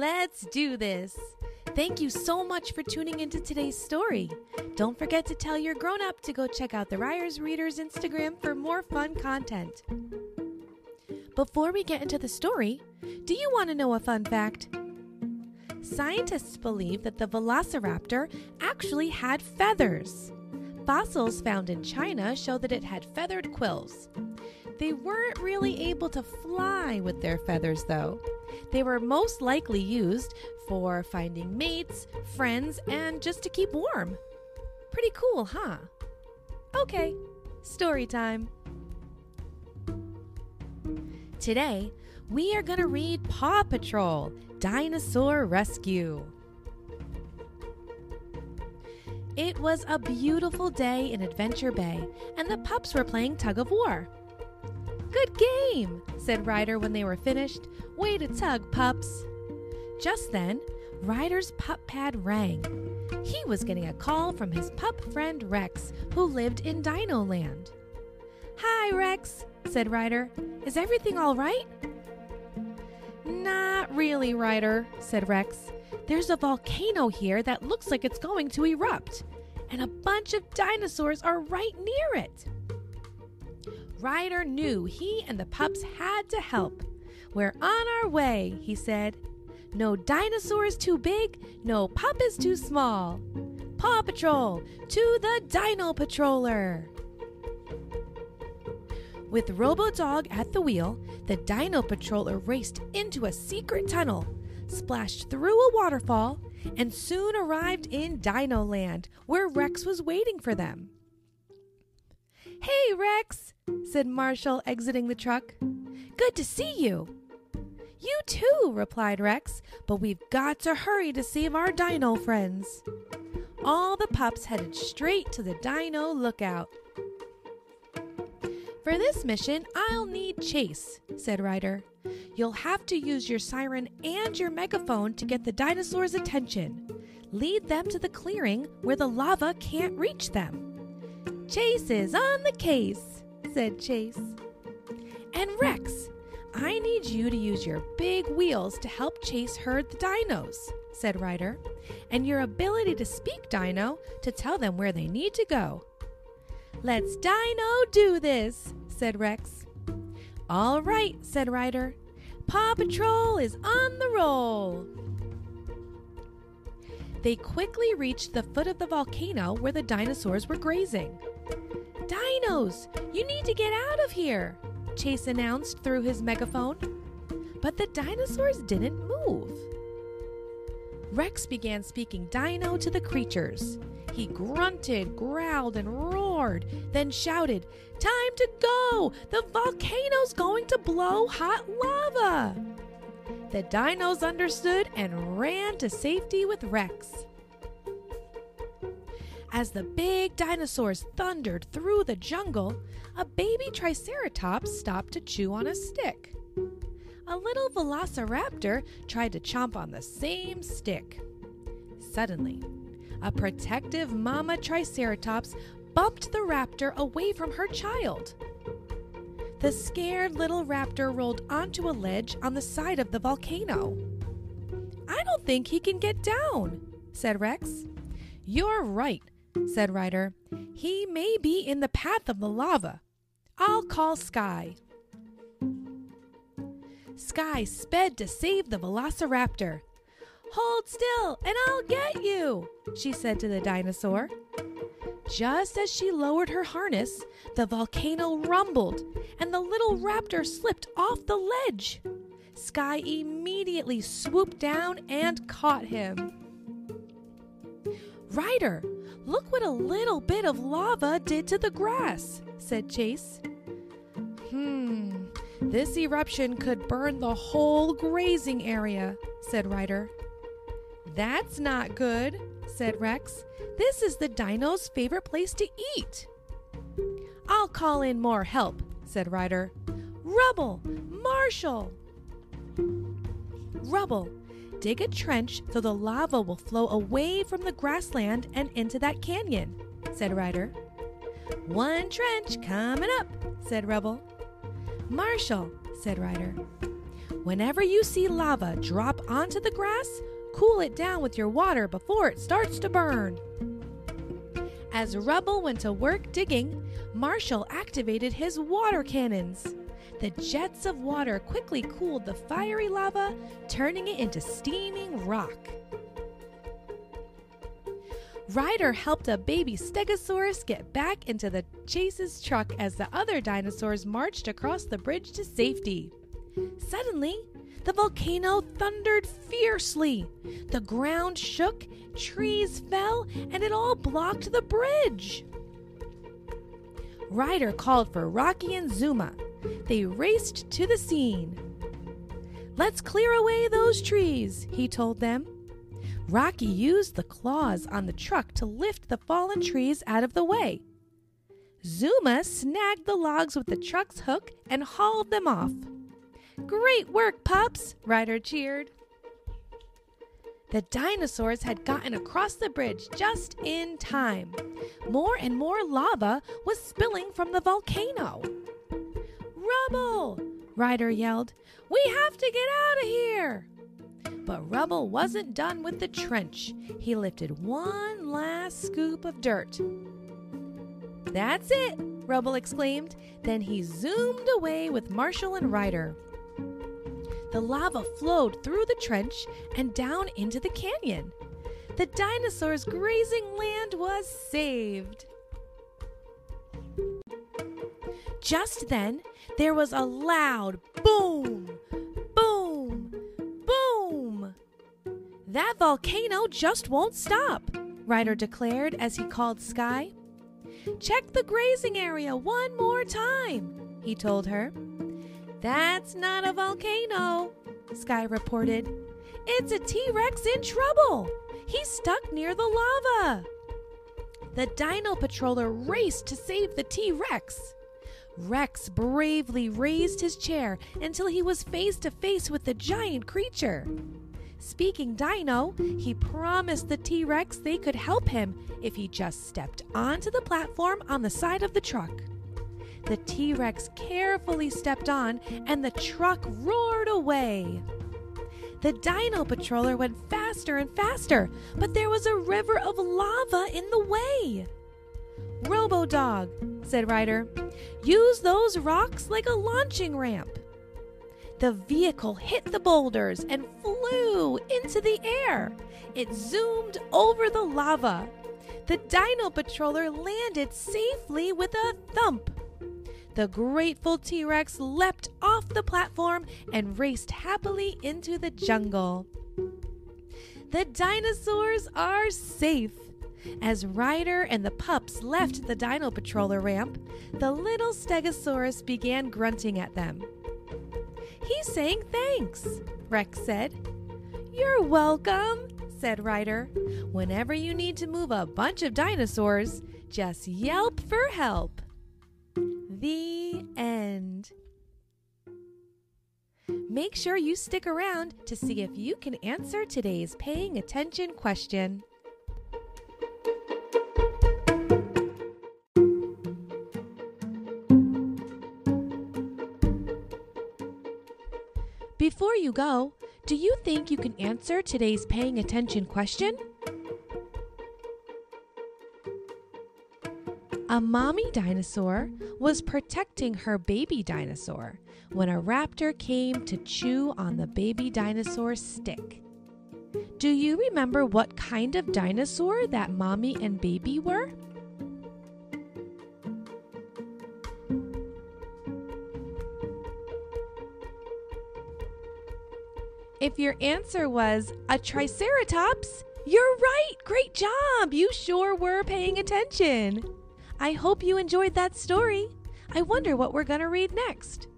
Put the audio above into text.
Let's do this. Thank you so much for tuning into today's story. Don't forget to tell your grown up to go check out the Ryers Readers Instagram for more fun content. Before we get into the story, do you want to know a fun fact? Scientists believe that the velociraptor actually had feathers. Fossils found in China show that it had feathered quills. They weren't really able to fly with their feathers, though. They were most likely used for finding mates, friends, and just to keep warm. Pretty cool, huh? Okay, story time. Today, we are going to read Paw Patrol Dinosaur Rescue. It was a beautiful day in Adventure Bay, and the pups were playing tug of war. Good game, said Ryder when they were finished. Way to tug, pups. Just then, Ryder's pup pad rang. He was getting a call from his pup friend Rex, who lived in Dino Land. Hi, Rex, said Ryder. Is everything all right? Not really, Ryder, said Rex. There's a volcano here that looks like it's going to erupt, and a bunch of dinosaurs are right near it. Ryder knew he and the pups had to help. We're on our way, he said. No dinosaur is too big, no pup is too small. Paw Patrol, to the Dino Patroller! With Robodog at the wheel, the Dino Patroller raced into a secret tunnel, splashed through a waterfall, and soon arrived in Dino Land, where Rex was waiting for them. Hey, Rex, said Marshall, exiting the truck. Good to see you. You too, replied Rex, but we've got to hurry to save our dino friends. All the pups headed straight to the dino lookout. For this mission, I'll need Chase, said Ryder. You'll have to use your siren and your megaphone to get the dinosaurs' attention. Lead them to the clearing where the lava can't reach them. Chase is on the case, said Chase. And Rex, I need you to use your big wheels to help Chase herd the dinos, said Ryder, and your ability to speak dino to tell them where they need to go. Let's dino do this, said Rex. All right, said Ryder. Paw Patrol is on the roll. They quickly reached the foot of the volcano where the dinosaurs were grazing. Dinos, you need to get out of here, Chase announced through his megaphone. But the dinosaurs didn't move. Rex began speaking dino to the creatures. He grunted, growled, and roared, then shouted, Time to go! The volcano's going to blow hot lava! The dinos understood and ran to safety with Rex. As the big dinosaurs thundered through the jungle, a baby triceratops stopped to chew on a stick. A little velociraptor tried to chomp on the same stick. Suddenly, a protective mama triceratops bumped the raptor away from her child. The scared little raptor rolled onto a ledge on the side of the volcano. I don't think he can get down, said Rex. You're right, said Ryder. He may be in the path of the lava. I'll call Sky. Sky sped to save the velociraptor. Hold still, and I'll get you, she said to the dinosaur. Just as she lowered her harness, the volcano rumbled, and the little raptor slipped off the ledge. Sky immediately swooped down and caught him. Ryder, look what a little bit of lava did to the grass, said Chase. Hmm, this eruption could burn the whole grazing area, said Ryder. That's not good, said Rex. This is the dino's favorite place to eat. I'll call in more help, said Ryder. Rubble! Marshall! Rubble, dig a trench so the lava will flow away from the grassland and into that canyon, said Ryder. One trench coming up, said Rubble. Marshall, said Ryder. Whenever you see lava drop onto the grass, cool it down with your water before it starts to burn. As Rubble went to work digging, Marshall activated his water cannons. The jets of water quickly cooled the fiery lava, turning it into steaming rock. Ryder helped a baby Stegosaurus get back into the chase's truck as the other dinosaurs marched across the bridge to safety. Suddenly, the volcano thundered fiercely. The ground shook, trees fell, and it all blocked the bridge. Ryder called for Rocky and Zuma. They raced to the scene. Let's clear away those trees, he told them. Rocky used the claws on the truck to lift the fallen trees out of the way. Zuma snagged the logs with the truck's hook and hauled them off. Great work, pups! Ryder cheered. The dinosaurs had gotten across the bridge just in time. More and more lava was spilling from the volcano. Rubble! Ryder yelled. We have to get out of here! But Rubble wasn't done with the trench. He lifted one last scoop of dirt. That's it, Rubble exclaimed. Then he zoomed away with Marshall and Ryder. The lava flowed through the trench and down into the canyon. The dinosaurs' grazing land was saved. Just then, there was a loud boom, boom, boom. That volcano just won't stop, Ryder declared as he called Sky. Check the grazing area one more time, he told her. That's not a volcano, Sky reported. It's a T Rex in trouble. He's stuck near the lava. The Dino Patroller raced to save the T Rex. Rex bravely raised his chair until he was face to face with the giant creature. Speaking Dino, he promised the T Rex they could help him if he just stepped onto the platform on the side of the truck. The T Rex carefully stepped on, and the truck roared away. The Dino Patroller went faster and faster, but there was a river of lava in the way. Robo Dog, said Ryder, use those rocks like a launching ramp. The vehicle hit the boulders and flew into the air. It zoomed over the lava. The Dino Patroller landed safely with a thump. The grateful T Rex leapt off the platform and raced happily into the jungle. The dinosaurs are safe. As Ryder and the pups left the Dino Patroller ramp, the little Stegosaurus began grunting at them. He's saying thanks, Rex said. You're welcome, said Ryder. Whenever you need to move a bunch of dinosaurs, just yelp for help. The end. Make sure you stick around to see if you can answer today's paying attention question. Before you go, do you think you can answer today's paying attention question? A mommy dinosaur was protecting her baby dinosaur when a raptor came to chew on the baby dinosaur's stick. Do you remember what kind of dinosaur that mommy and baby were? If your answer was a triceratops, you're right! Great job! You sure were paying attention. I hope you enjoyed that story. I wonder what we're going to read next.